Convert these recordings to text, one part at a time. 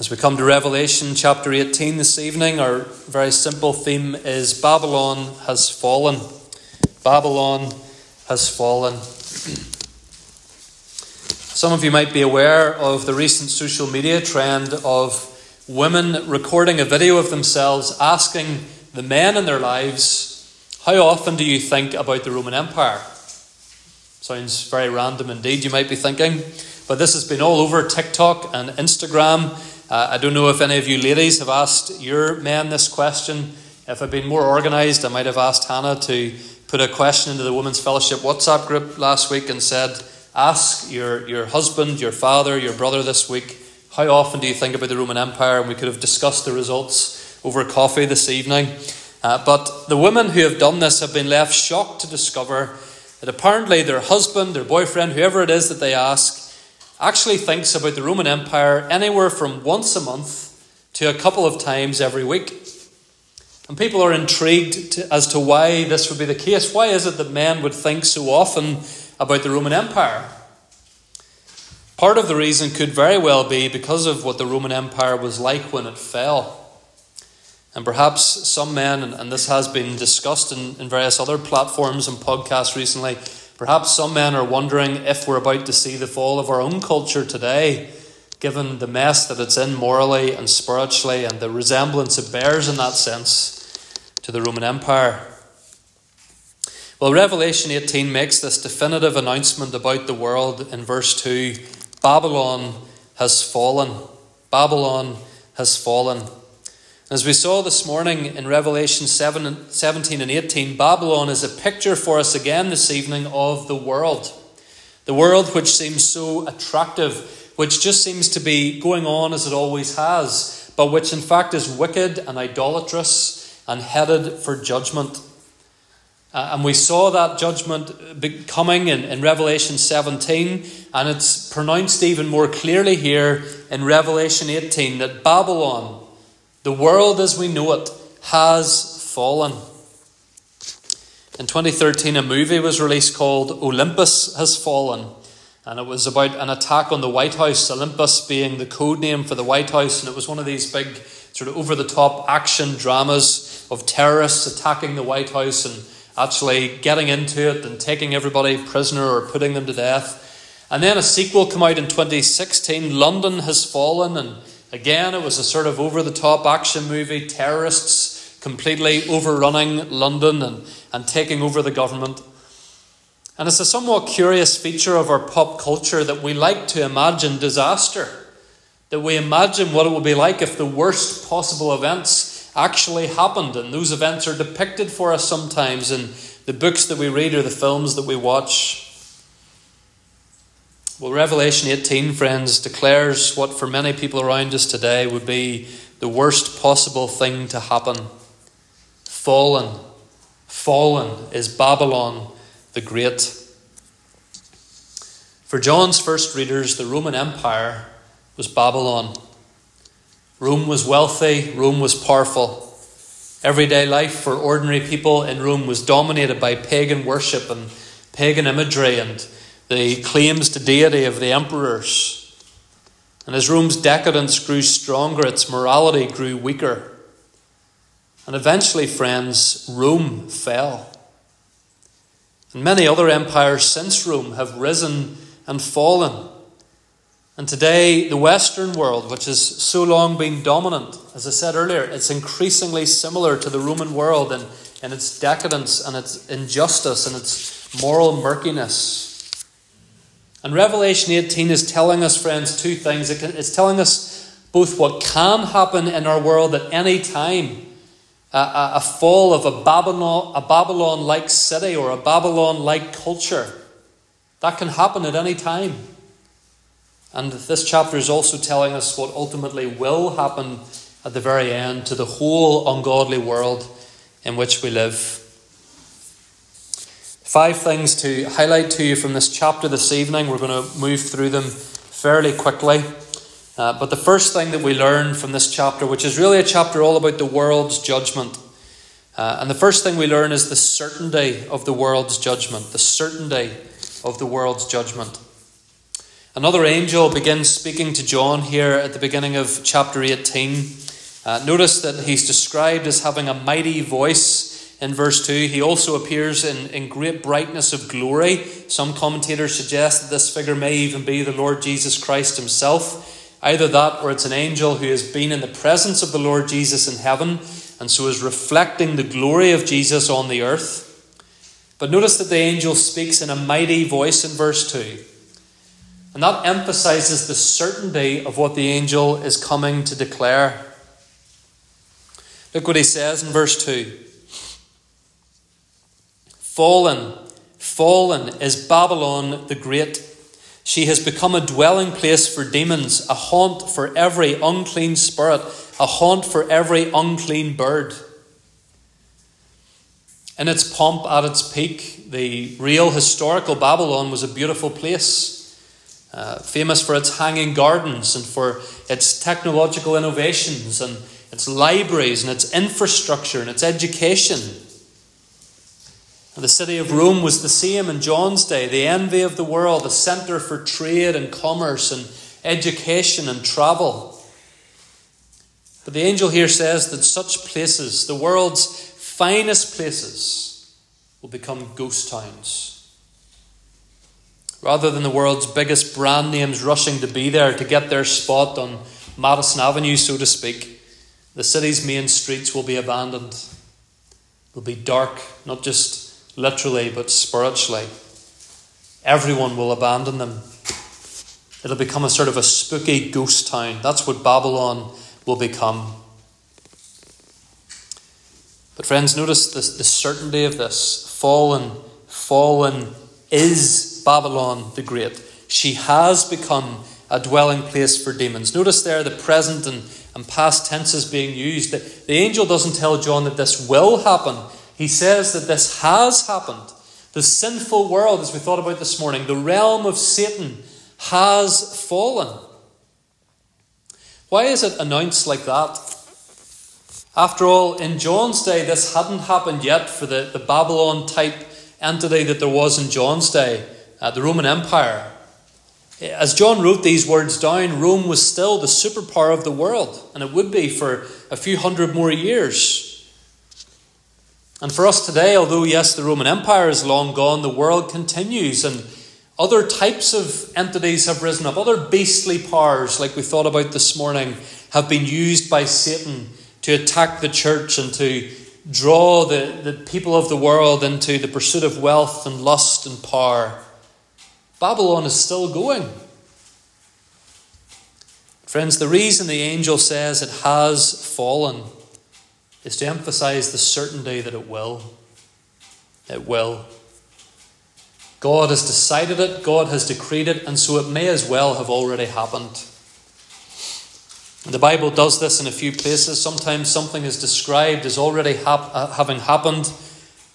As we come to Revelation chapter 18 this evening, our very simple theme is Babylon has fallen. Babylon has fallen. Some of you might be aware of the recent social media trend of women recording a video of themselves asking the men in their lives, How often do you think about the Roman Empire? Sounds very random indeed, you might be thinking. But this has been all over TikTok and Instagram. Uh, I don't know if any of you ladies have asked your men this question. If I'd been more organised, I might have asked Hannah to put a question into the Women's Fellowship WhatsApp group last week and said, Ask your, your husband, your father, your brother this week, how often do you think about the Roman Empire? And we could have discussed the results over coffee this evening. Uh, but the women who have done this have been left shocked to discover that apparently their husband, their boyfriend, whoever it is that they ask, actually thinks about the Roman Empire anywhere from once a month to a couple of times every week. And people are intrigued to, as to why this would be the case. Why is it that men would think so often about the Roman Empire? Part of the reason could very well be because of what the Roman Empire was like when it fell. And perhaps some men, and this has been discussed in, in various other platforms and podcasts recently, Perhaps some men are wondering if we're about to see the fall of our own culture today, given the mess that it's in morally and spiritually and the resemblance it bears in that sense to the Roman Empire. Well, Revelation 18 makes this definitive announcement about the world in verse 2 Babylon has fallen. Babylon has fallen. As we saw this morning in Revelation 7, 17 and 18, Babylon is a picture for us again this evening of the world. The world which seems so attractive, which just seems to be going on as it always has, but which in fact is wicked and idolatrous and headed for judgment. Uh, and we saw that judgment coming in, in Revelation 17, and it's pronounced even more clearly here in Revelation 18 that Babylon the world as we know it has fallen. In 2013, a movie was released called Olympus Has Fallen, and it was about an attack on the White House, Olympus being the code name for the White House, and it was one of these big, sort of over the top action dramas of terrorists attacking the White House and actually getting into it and taking everybody prisoner or putting them to death. And then a sequel came out in 2016, London Has Fallen, and Again, it was a sort of over the top action movie, terrorists completely overrunning London and, and taking over the government. And it's a somewhat curious feature of our pop culture that we like to imagine disaster, that we imagine what it would be like if the worst possible events actually happened. And those events are depicted for us sometimes in the books that we read or the films that we watch. Well, Revelation 18, friends, declares what for many people around us today would be the worst possible thing to happen. Fallen, fallen is Babylon the Great. For John's first readers, the Roman Empire was Babylon. Rome was wealthy, Rome was powerful. Everyday life for ordinary people in Rome was dominated by pagan worship and pagan imagery and the claims to deity of the emperors. And as Rome's decadence grew stronger, its morality grew weaker. And eventually, friends, Rome fell. And many other empires since Rome have risen and fallen. And today, the Western world, which has so long been dominant, as I said earlier, it's increasingly similar to the Roman world in, in its decadence and its injustice and its moral murkiness. And Revelation 18 is telling us, friends, two things. It's telling us both what can happen in our world at any time a, a fall of a Babylon, a Babylon-like city or a Babylon-like culture. That can happen at any time. And this chapter is also telling us what ultimately will happen at the very end to the whole ungodly world in which we live. Five things to highlight to you from this chapter this evening. We're going to move through them fairly quickly. Uh, but the first thing that we learn from this chapter, which is really a chapter all about the world's judgment, uh, and the first thing we learn is the certainty of the world's judgment. The certainty of the world's judgment. Another angel begins speaking to John here at the beginning of chapter 18. Uh, notice that he's described as having a mighty voice in verse 2. He also appears in, in great brightness of glory. Some commentators suggest that this figure may even be the Lord Jesus Christ himself. Either that or it's an angel who has been in the presence of the Lord Jesus in heaven and so is reflecting the glory of Jesus on the earth. But notice that the angel speaks in a mighty voice in verse 2. And that emphasizes the certainty of what the angel is coming to declare. Look what he says in verse 2 Fallen, fallen is Babylon the Great. She has become a dwelling place for demons, a haunt for every unclean spirit, a haunt for every unclean bird. In its pomp at its peak, the real historical Babylon was a beautiful place uh, famous for its hanging gardens and for its technological innovations and its libraries and its infrastructure and its education. The city of Rome was the same in John's day, the envy of the world, a centre for trade and commerce and education and travel. But the angel here says that such places, the world's finest places, will become ghost towns. Rather than the world's biggest brand names rushing to be there to get their spot on Madison Avenue, so to speak, the city's main streets will be abandoned. They'll be dark, not just literally, but spiritually. Everyone will abandon them. It'll become a sort of a spooky ghost town. That's what Babylon will become. But, friends, notice the, the certainty of this. Fallen, fallen is Babylon the Great. She has become a dwelling place for demons. Notice there the present and, and past tenses being used. The, the angel doesn't tell John that this will happen, he says that this has happened. The sinful world, as we thought about this morning, the realm of Satan has fallen. Why is it announced like that? After all, in John's day, this hadn't happened yet for the, the Babylon type entity that there was in John's day uh, the Roman Empire. As John wrote these words down, Rome was still the superpower of the world, and it would be for a few hundred more years. And for us today, although, yes, the Roman Empire is long gone, the world continues, and other types of entities have risen up. Other beastly powers, like we thought about this morning, have been used by Satan to attack the church and to draw the, the people of the world into the pursuit of wealth and lust and power. Babylon is still going. Friends, the reason the angel says it has fallen is to emphasize the certainty that it will. It will. God has decided it, God has decreed it, and so it may as well have already happened. The Bible does this in a few places. Sometimes something is described as already hap- uh, having happened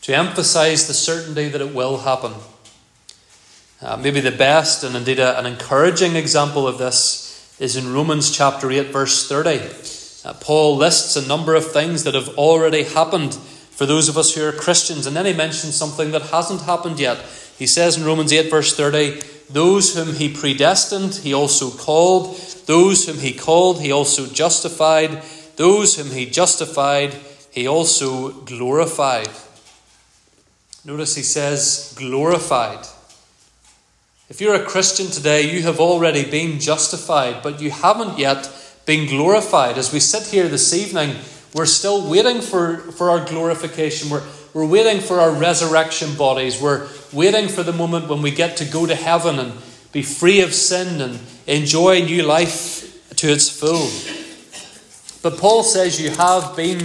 to emphasize the certainty that it will happen. Uh, maybe the best and indeed a, an encouraging example of this is in Romans chapter 8, verse 30. Uh, Paul lists a number of things that have already happened for those of us who are Christians, and then he mentions something that hasn't happened yet. He says in Romans 8, verse 30, Those whom he predestined, he also called. Those whom he called, he also justified. Those whom he justified, he also glorified. Notice he says, glorified. If you're a Christian today, you have already been justified, but you haven't yet been glorified. As we sit here this evening, we're still waiting for, for our glorification. We're, we're waiting for our resurrection bodies. We're waiting for the moment when we get to go to heaven and be free of sin and enjoy new life to its full. But Paul says you have been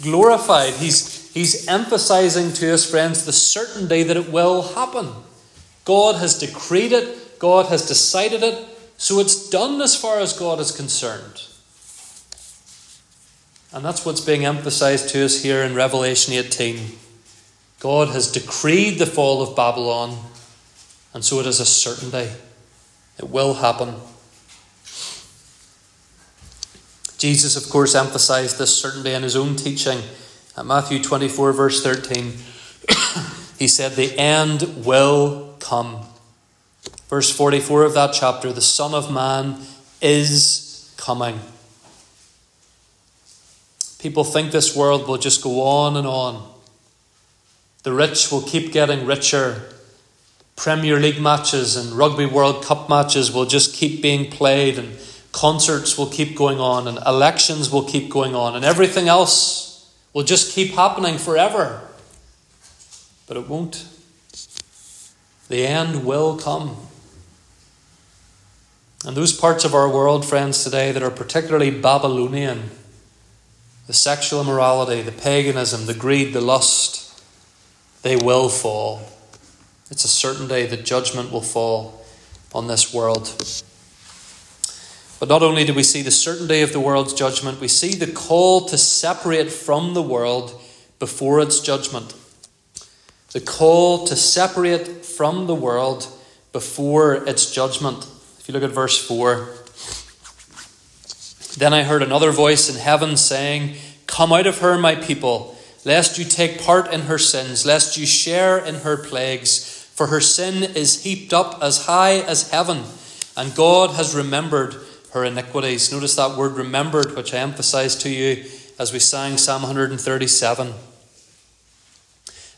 glorified. He's, he's emphasizing to us, friends, the certainty that it will happen. God has decreed it, God has decided it, so it's done as far as God is concerned. And that's what's being emphasized to us here in Revelation 18. God has decreed the fall of Babylon, and so it is a certainty. It will happen. Jesus, of course, emphasized this certainty in his own teaching at Matthew 24, verse 13. he said, The end will come. Verse 44 of that chapter the Son of Man is coming. People think this world will just go on and on. The rich will keep getting richer. Premier League matches and Rugby World Cup matches will just keep being played, and concerts will keep going on, and elections will keep going on, and everything else will just keep happening forever. But it won't. The end will come. And those parts of our world, friends, today that are particularly Babylonian the sexual immorality, the paganism, the greed, the lust, they will fall. It's a certain day that judgment will fall on this world. But not only do we see the certainty of the world's judgment, we see the call to separate from the world before its judgment. The call to separate from the world before its judgment. You look at verse 4, then I heard another voice in heaven saying, Come out of her, my people, lest you take part in her sins, lest you share in her plagues. For her sin is heaped up as high as heaven, and God has remembered her iniquities. Notice that word remembered, which I emphasized to you as we sang Psalm 137.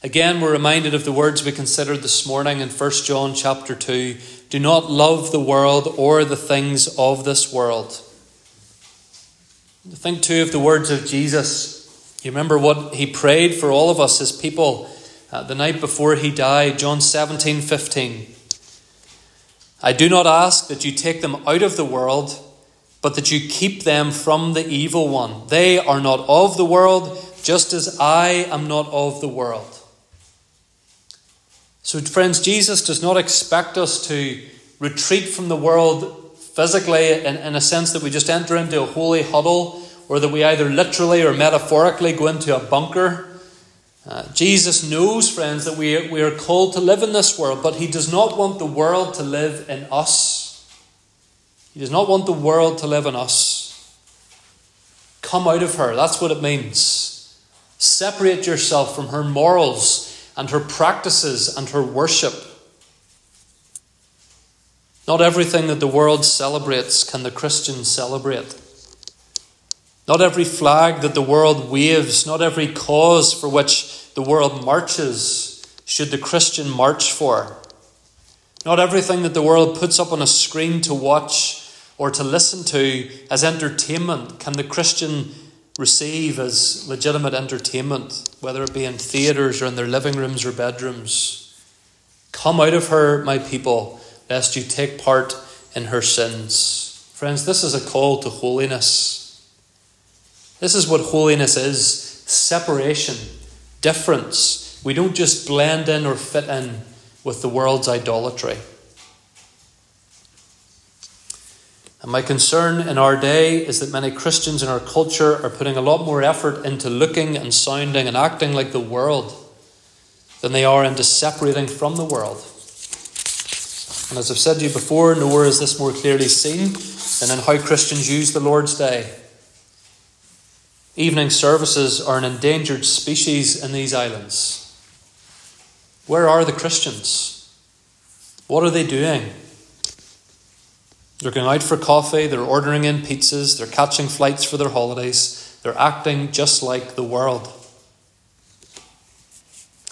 Again, we're reminded of the words we considered this morning in 1 John chapter 2. Do not love the world or the things of this world. Think too of the words of Jesus. You remember what he prayed for all of us as people uh, the night before he died, John 17 15. I do not ask that you take them out of the world, but that you keep them from the evil one. They are not of the world, just as I am not of the world. So, friends, Jesus does not expect us to retreat from the world physically in, in a sense that we just enter into a holy huddle or that we either literally or metaphorically go into a bunker. Uh, Jesus knows, friends, that we, we are called to live in this world, but He does not want the world to live in us. He does not want the world to live in us. Come out of her. That's what it means. Separate yourself from her morals and her practices and her worship. Not everything that the world celebrates can the Christian celebrate. Not every flag that the world waves, not every cause for which the world marches, should the Christian march for. Not everything that the world puts up on a screen to watch or to listen to as entertainment can the Christian receive as legitimate entertainment, whether it be in theatres or in their living rooms or bedrooms. Come out of her, my people lest you take part in her sins. Friends, this is a call to holiness. This is what holiness is separation, difference. We don't just blend in or fit in with the world's idolatry. And my concern in our day is that many Christians in our culture are putting a lot more effort into looking and sounding and acting like the world than they are into separating from the world. And as I've said to you before, nowhere is this more clearly seen than in how Christians use the Lord's Day. Evening services are an endangered species in these islands. Where are the Christians? What are they doing? They're going out for coffee, they're ordering in pizzas, they're catching flights for their holidays, they're acting just like the world.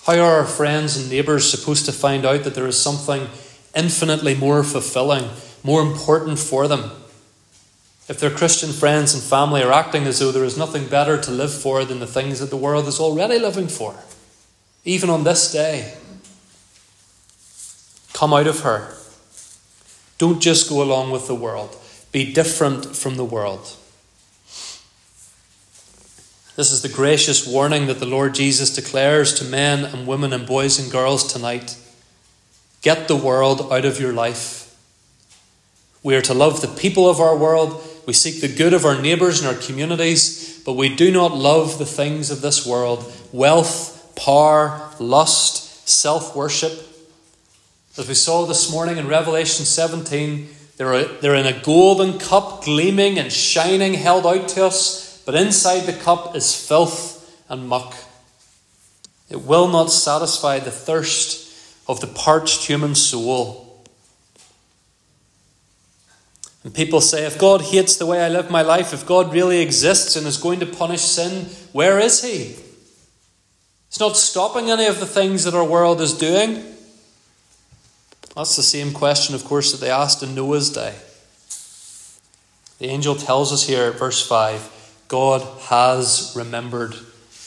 How are our friends and neighbours supposed to find out that there is something infinitely more fulfilling, more important for them. If their Christian friends and family are acting as though there is nothing better to live for than the things that the world is already living for, even on this day, come out of her. Don't just go along with the world, be different from the world. This is the gracious warning that the Lord Jesus declares to men and women and boys and girls tonight. Get the world out of your life. We are to love the people of our world. We seek the good of our neighbours and our communities, but we do not love the things of this world wealth, power, lust, self worship. As we saw this morning in Revelation 17, they're, they're in a golden cup, gleaming and shining, held out to us, but inside the cup is filth and muck. It will not satisfy the thirst of the parched human soul. And people say, if God hates the way I live my life, if God really exists and is going to punish sin, where is He? He's not stopping any of the things that our world is doing. That's the same question, of course, that they asked in Noah's day. The angel tells us here, at verse 5 God has remembered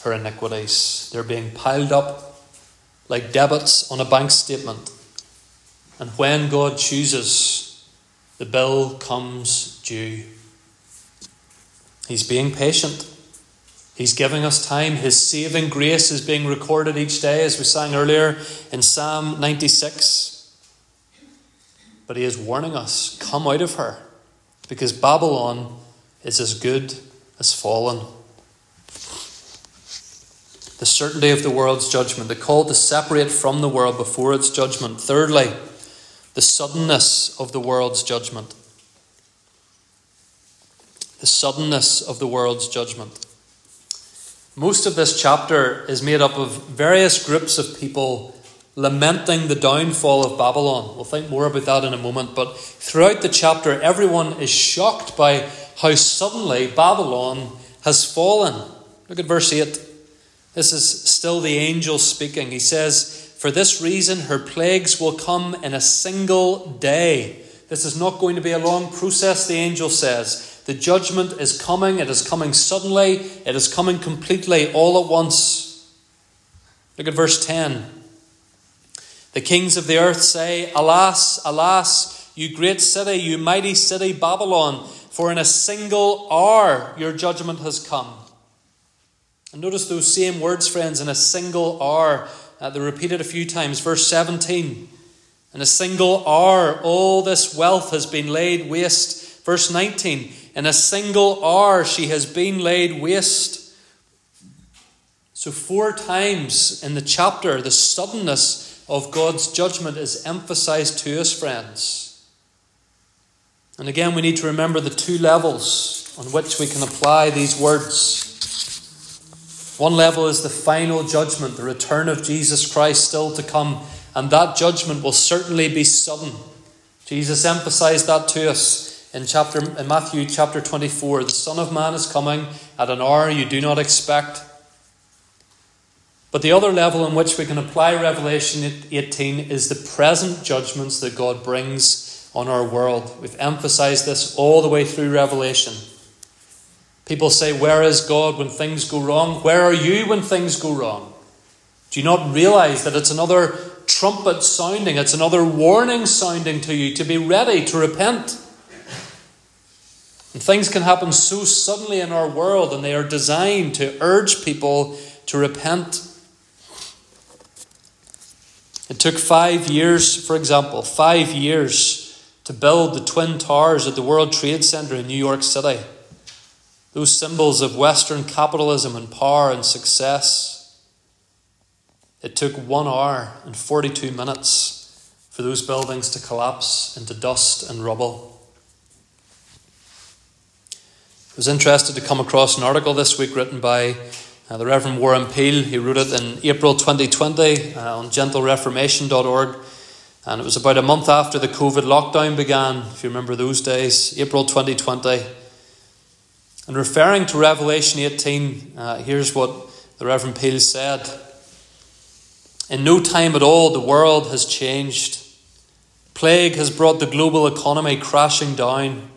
her iniquities. They're being piled up like debits on a bank statement. And when God chooses, the bill comes due. He's being patient. He's giving us time. His saving grace is being recorded each day, as we sang earlier in Psalm 96. But he is warning us come out of her, because Babylon is as good as fallen. The certainty of the world's judgment, the call to separate from the world before its judgment. Thirdly, the suddenness of the world's judgment. The suddenness of the world's judgment. Most of this chapter is made up of various groups of people lamenting the downfall of Babylon. We'll think more about that in a moment, but throughout the chapter, everyone is shocked by how suddenly Babylon has fallen. Look at verse 8. This is still the angel speaking. He says, For this reason, her plagues will come in a single day. This is not going to be a long process, the angel says. The judgment is coming. It is coming suddenly. It is coming completely all at once. Look at verse 10. The kings of the earth say, Alas, alas, you great city, you mighty city, Babylon, for in a single hour your judgment has come. And notice those same words, friends, in a single hour. Uh, they're repeated a few times. Verse 17. In a single hour, all this wealth has been laid waste. Verse 19. In a single hour, she has been laid waste. So, four times in the chapter, the suddenness of God's judgment is emphasized to us, friends. And again, we need to remember the two levels on which we can apply these words. One level is the final judgment, the return of Jesus Christ still to come, and that judgment will certainly be sudden. Jesus emphasized that to us in chapter in Matthew chapter 24, the Son of Man is coming at an hour you do not expect. But the other level in which we can apply Revelation 18 is the present judgments that God brings on our world. We've emphasized this all the way through Revelation. People say, Where is God when things go wrong? Where are you when things go wrong? Do you not realize that it's another trumpet sounding, it's another warning sounding to you to be ready to repent? And things can happen so suddenly in our world, and they are designed to urge people to repent. It took five years, for example, five years to build the Twin Towers at the World Trade Center in New York City. Those symbols of Western capitalism and power and success. It took one hour and 42 minutes for those buildings to collapse into dust and rubble. I was interested to come across an article this week written by uh, the Reverend Warren Peel. He wrote it in April 2020 uh, on gentlereformation.org. And it was about a month after the COVID lockdown began, if you remember those days, April 2020. And referring to Revelation 18, uh, here's what the Reverend Peel said In no time at all, the world has changed. Plague has brought the global economy crashing down.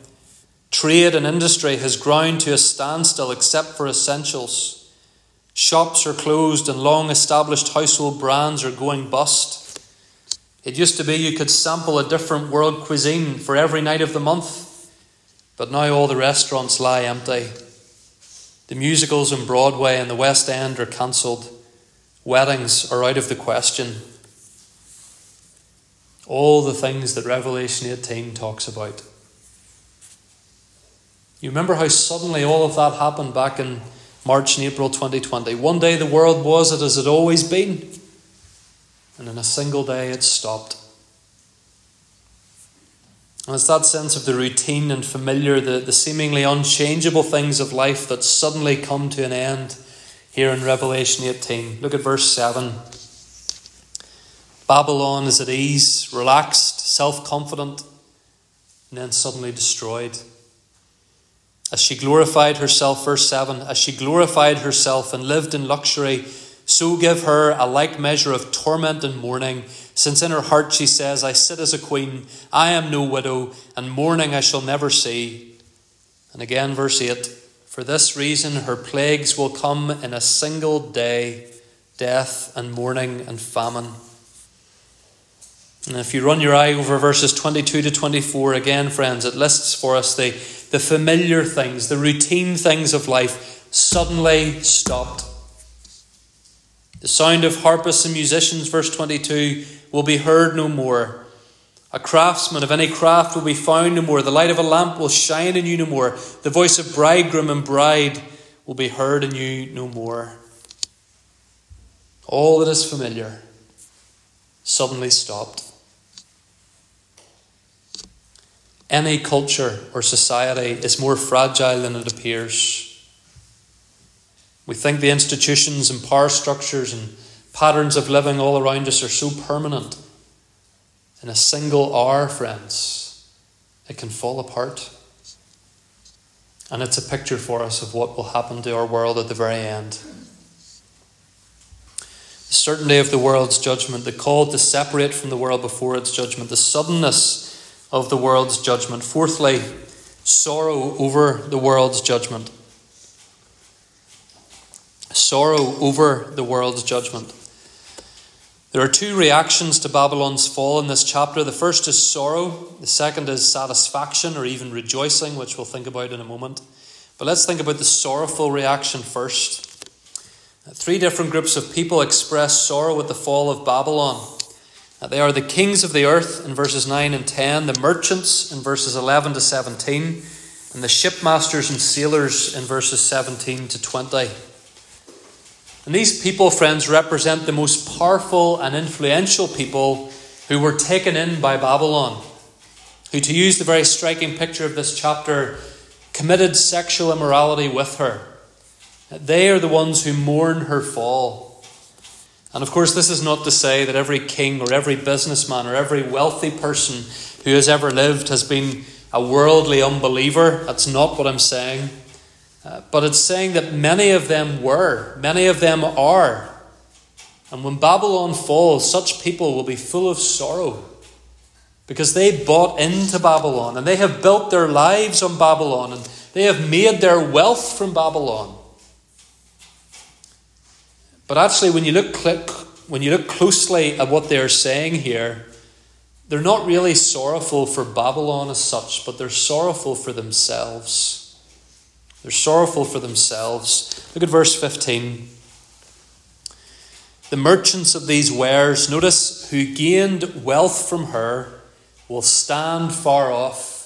Trade and industry has ground to a standstill except for essentials. Shops are closed and long established household brands are going bust. It used to be you could sample a different world cuisine for every night of the month, but now all the restaurants lie empty. The musicals in Broadway and the West End are cancelled. Weddings are out of the question. All the things that Revelation 18 talks about. You remember how suddenly all of that happened back in March and April 2020. One day the world was it as it always been, and in a single day it stopped. And it's that sense of the routine and familiar, the, the seemingly unchangeable things of life that suddenly come to an end here in Revelation 18. Look at verse 7. Babylon is at ease, relaxed, self confident and then suddenly destroyed. As she glorified herself, verse 7, as she glorified herself and lived in luxury, so give her a like measure of torment and mourning, since in her heart she says, I sit as a queen, I am no widow, and mourning I shall never see. And again, verse 8 For this reason her plagues will come in a single day death and mourning and famine. And if you run your eye over verses 22 to 24, again, friends, it lists for us the, the familiar things, the routine things of life suddenly stopped. The sound of harpists and musicians, verse 22, will be heard no more. A craftsman of any craft will be found no more. The light of a lamp will shine in you no more. The voice of bridegroom and bride will be heard in you no more. All that is familiar suddenly stopped. Any culture or society is more fragile than it appears. We think the institutions and power structures and patterns of living all around us are so permanent. In a single hour, friends, it can fall apart. And it's a picture for us of what will happen to our world at the very end. The certainty of the world's judgment, the call to separate from the world before its judgment, the suddenness of the world's judgment. Fourthly, sorrow over the world's judgment sorrow over the world's judgment. There are two reactions to Babylon's fall in this chapter. The first is sorrow, the second is satisfaction or even rejoicing, which we'll think about in a moment. But let's think about the sorrowful reaction first. Three different groups of people express sorrow at the fall of Babylon. Uh, they are the kings of the earth in verses 9 and 10, the merchants in verses 11 to 17, and the shipmasters and sailors in verses 17 to 20. And these people, friends, represent the most powerful and influential people who were taken in by Babylon, who, to use the very striking picture of this chapter, committed sexual immorality with her. They are the ones who mourn her fall. And of course, this is not to say that every king or every businessman or every wealthy person who has ever lived has been a worldly unbeliever. That's not what I'm saying. Uh, but it's saying that many of them were, many of them are. And when Babylon falls, such people will be full of sorrow because they bought into Babylon and they have built their lives on Babylon and they have made their wealth from Babylon. But actually, when you look, when you look closely at what they're saying here, they're not really sorrowful for Babylon as such, but they're sorrowful for themselves. They're sorrowful for themselves. Look at verse 15. The merchants of these wares, notice, who gained wealth from her, will stand far off.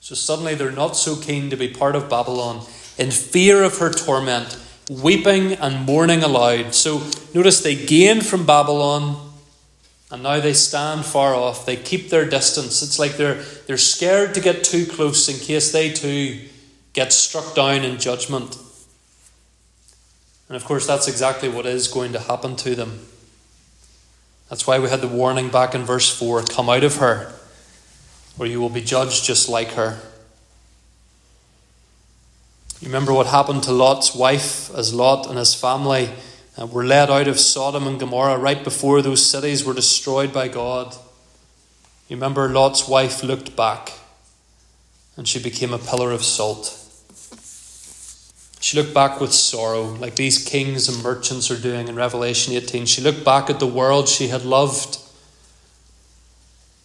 So suddenly they're not so keen to be part of Babylon, in fear of her torment, weeping and mourning aloud. So notice they gain from Babylon, and now they stand far off. They keep their distance. It's like they're, they're scared to get too close in case they too get struck down in judgment. And of course, that's exactly what is going to happen to them. That's why we had the warning back in verse 4 come out of her, or you will be judged just like her. You remember what happened to Lot's wife as Lot and his family uh, were led out of Sodom and Gomorrah right before those cities were destroyed by God. You remember Lot's wife looked back and she became a pillar of salt. She looked back with sorrow, like these kings and merchants are doing in Revelation 18. She looked back at the world she had loved.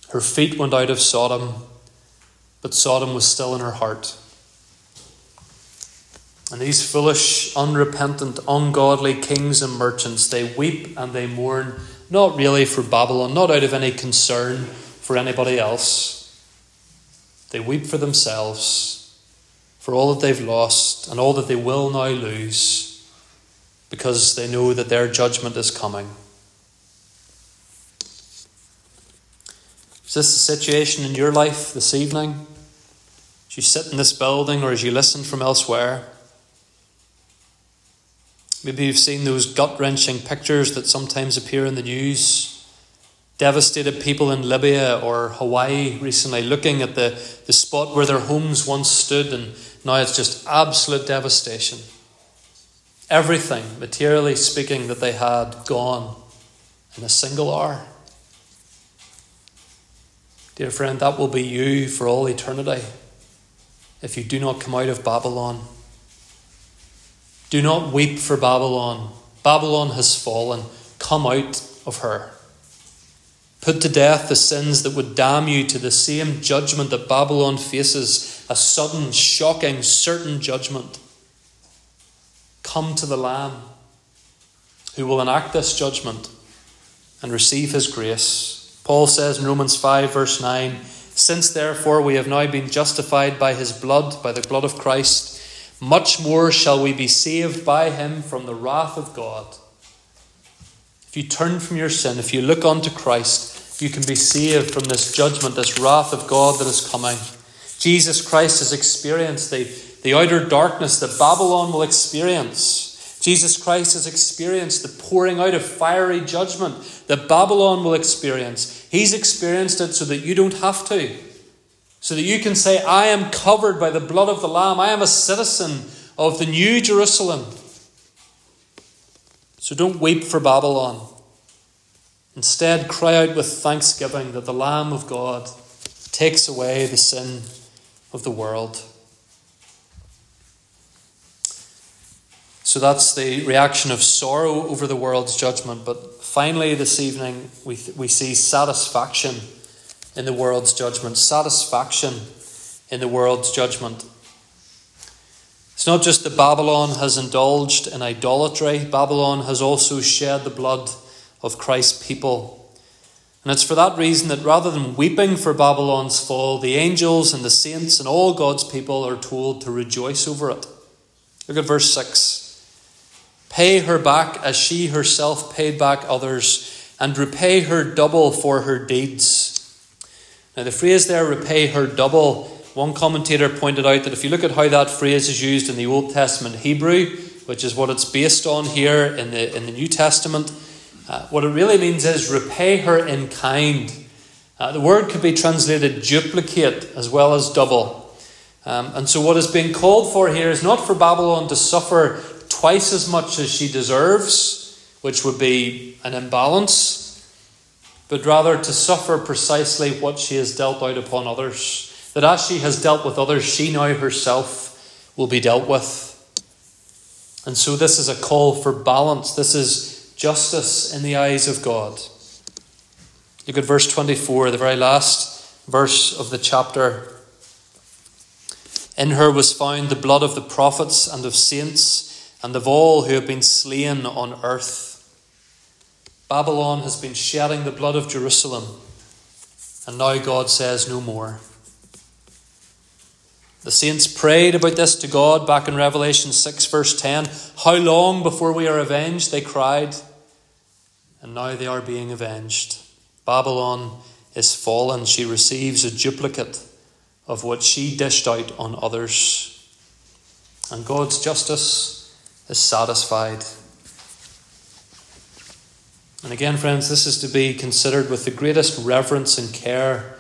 Her feet went out of Sodom, but Sodom was still in her heart. And these foolish, unrepentant, ungodly kings and merchants, they weep and they mourn, not really for Babylon, not out of any concern for anybody else. They weep for themselves for all that they've lost and all that they will now lose because they know that their judgment is coming. Is this the situation in your life this evening? As you sit in this building or as you listen from elsewhere? Maybe you've seen those gut wrenching pictures that sometimes appear in the news devastated people in Libya or Hawaii recently, looking at the, the spot where their homes once stood, and now it's just absolute devastation. Everything, materially speaking, that they had gone in a single hour. Dear friend, that will be you for all eternity if you do not come out of Babylon. Do not weep for Babylon. Babylon has fallen. Come out of her. Put to death the sins that would damn you to the same judgment that Babylon faces a sudden, shocking, certain judgment. Come to the Lamb who will enact this judgment and receive his grace. Paul says in Romans 5, verse 9 Since therefore we have now been justified by his blood, by the blood of Christ, much more shall we be saved by him from the wrath of God. If you turn from your sin, if you look unto Christ, you can be saved from this judgment, this wrath of God that is coming. Jesus Christ has experienced the, the outer darkness that Babylon will experience. Jesus Christ has experienced the pouring out of fiery judgment that Babylon will experience. He's experienced it so that you don't have to. So that you can say, I am covered by the blood of the Lamb. I am a citizen of the New Jerusalem. So don't weep for Babylon. Instead, cry out with thanksgiving that the Lamb of God takes away the sin of the world. So that's the reaction of sorrow over the world's judgment. But finally, this evening, we, we see satisfaction in the world's judgment, satisfaction in the world's judgment. It's not just that Babylon has indulged in idolatry, Babylon has also shed the blood of Christ's people. And it's for that reason that rather than weeping for Babylon's fall, the angels and the saints and all God's people are told to rejoice over it. Look at verse 6. Pay her back as she herself paid back others, and repay her double for her deeds. Now, the phrase there, repay her double, one commentator pointed out that if you look at how that phrase is used in the Old Testament Hebrew, which is what it's based on here in the, in the New Testament, uh, what it really means is repay her in kind. Uh, the word could be translated duplicate as well as double. Um, and so, what is being called for here is not for Babylon to suffer twice as much as she deserves, which would be an imbalance, but rather to suffer precisely what she has dealt out upon others. That as she has dealt with others, she now herself will be dealt with. And so, this is a call for balance. This is justice in the eyes of God. Look at verse 24, the very last verse of the chapter. In her was found the blood of the prophets and of saints and of all who have been slain on earth. Babylon has been shedding the blood of Jerusalem, and now God says no more. The saints prayed about this to God back in Revelation 6, verse 10. How long before we are avenged? They cried. And now they are being avenged. Babylon is fallen. She receives a duplicate of what she dished out on others. And God's justice is satisfied. And again, friends, this is to be considered with the greatest reverence and care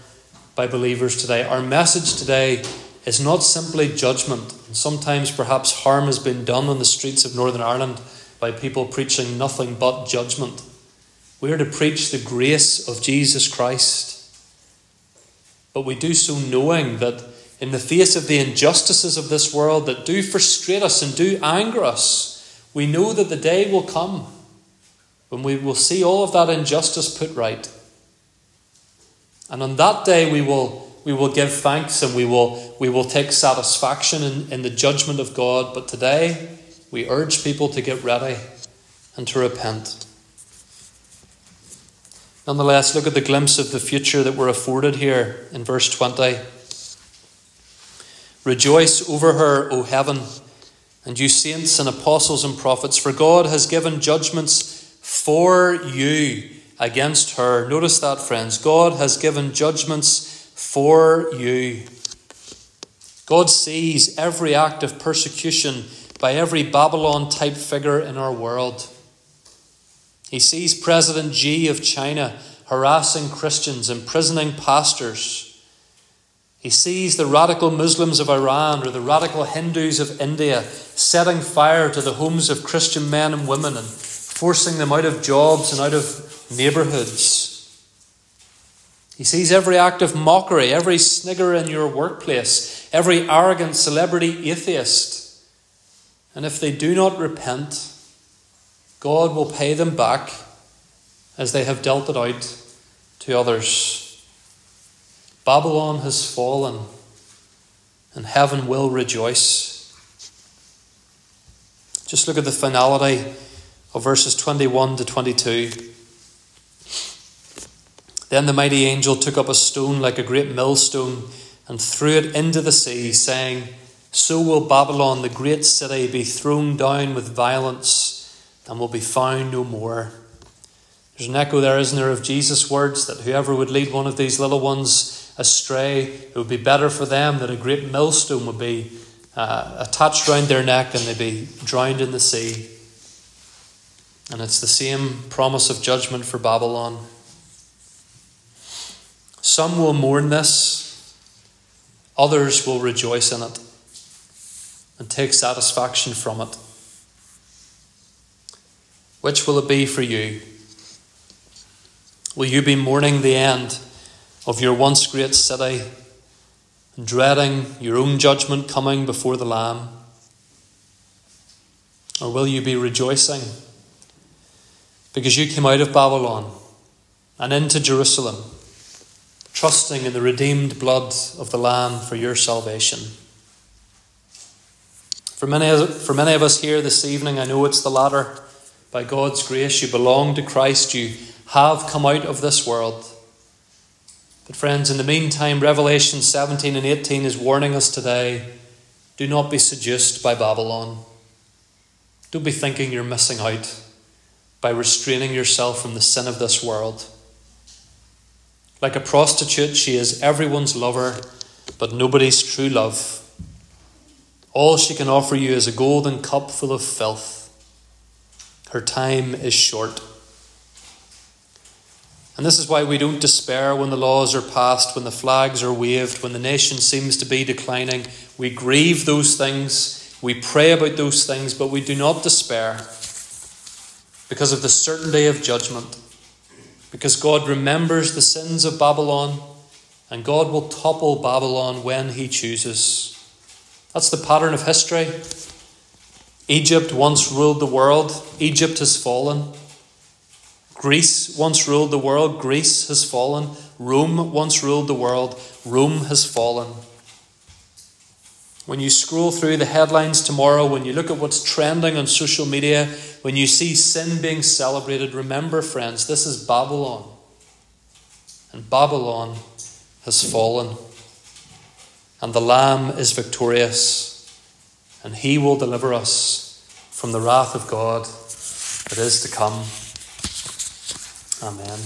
by believers today. Our message today is not simply judgment. Sometimes perhaps harm has been done on the streets of Northern Ireland by people preaching nothing but judgment. We are to preach the grace of Jesus Christ. But we do so knowing that in the face of the injustices of this world that do frustrate us and do anger us, we know that the day will come when we will see all of that injustice put right. And on that day we will we will give thanks and we will, we will take satisfaction in, in the judgment of God. But today, we urge people to get ready and to repent. Nonetheless, look at the glimpse of the future that we're afforded here in verse 20. Rejoice over her, O heaven, and you saints and apostles and prophets, for God has given judgments for you against her. Notice that, friends. God has given judgments for you. God sees every act of persecution by every Babylon type figure in our world. He sees President Xi of China harassing Christians, imprisoning pastors. He sees the radical Muslims of Iran or the radical Hindus of India setting fire to the homes of Christian men and women and forcing them out of jobs and out of neighbourhoods. He sees every act of mockery, every snigger in your workplace, every arrogant celebrity atheist. And if they do not repent, God will pay them back as they have dealt it out to others. Babylon has fallen, and heaven will rejoice. Just look at the finality of verses 21 to 22. Then the mighty angel took up a stone like a great millstone and threw it into the sea, saying, So will Babylon, the great city, be thrown down with violence and will be found no more. There's an echo there, isn't there, of Jesus' words that whoever would lead one of these little ones astray, it would be better for them that a great millstone would be uh, attached round their neck and they'd be drowned in the sea. And it's the same promise of judgment for Babylon. Some will mourn this, others will rejoice in it and take satisfaction from it. Which will it be for you? Will you be mourning the end of your once great city and dreading your own judgment coming before the Lamb? Or will you be rejoicing because you came out of Babylon and into Jerusalem, trusting in the redeemed blood of the Lamb for your salvation? For many, for many of us here this evening, I know it's the latter. By God's grace, you belong to Christ. You have come out of this world. But, friends, in the meantime, Revelation 17 and 18 is warning us today do not be seduced by Babylon. Don't be thinking you're missing out by restraining yourself from the sin of this world. Like a prostitute, she is everyone's lover, but nobody's true love. All she can offer you is a golden cup full of filth. Her time is short. And this is why we don't despair when the laws are passed, when the flags are waved, when the nation seems to be declining. We grieve those things, we pray about those things, but we do not despair because of the certain day of judgment. Because God remembers the sins of Babylon, and God will topple Babylon when He chooses. That's the pattern of history. Egypt once ruled the world, Egypt has fallen. Greece once ruled the world, Greece has fallen. Rome once ruled the world, Rome has fallen. When you scroll through the headlines tomorrow, when you look at what's trending on social media, when you see sin being celebrated, remember, friends, this is Babylon. And Babylon has fallen. And the Lamb is victorious and he will deliver us from the wrath of God that is to come. Amen.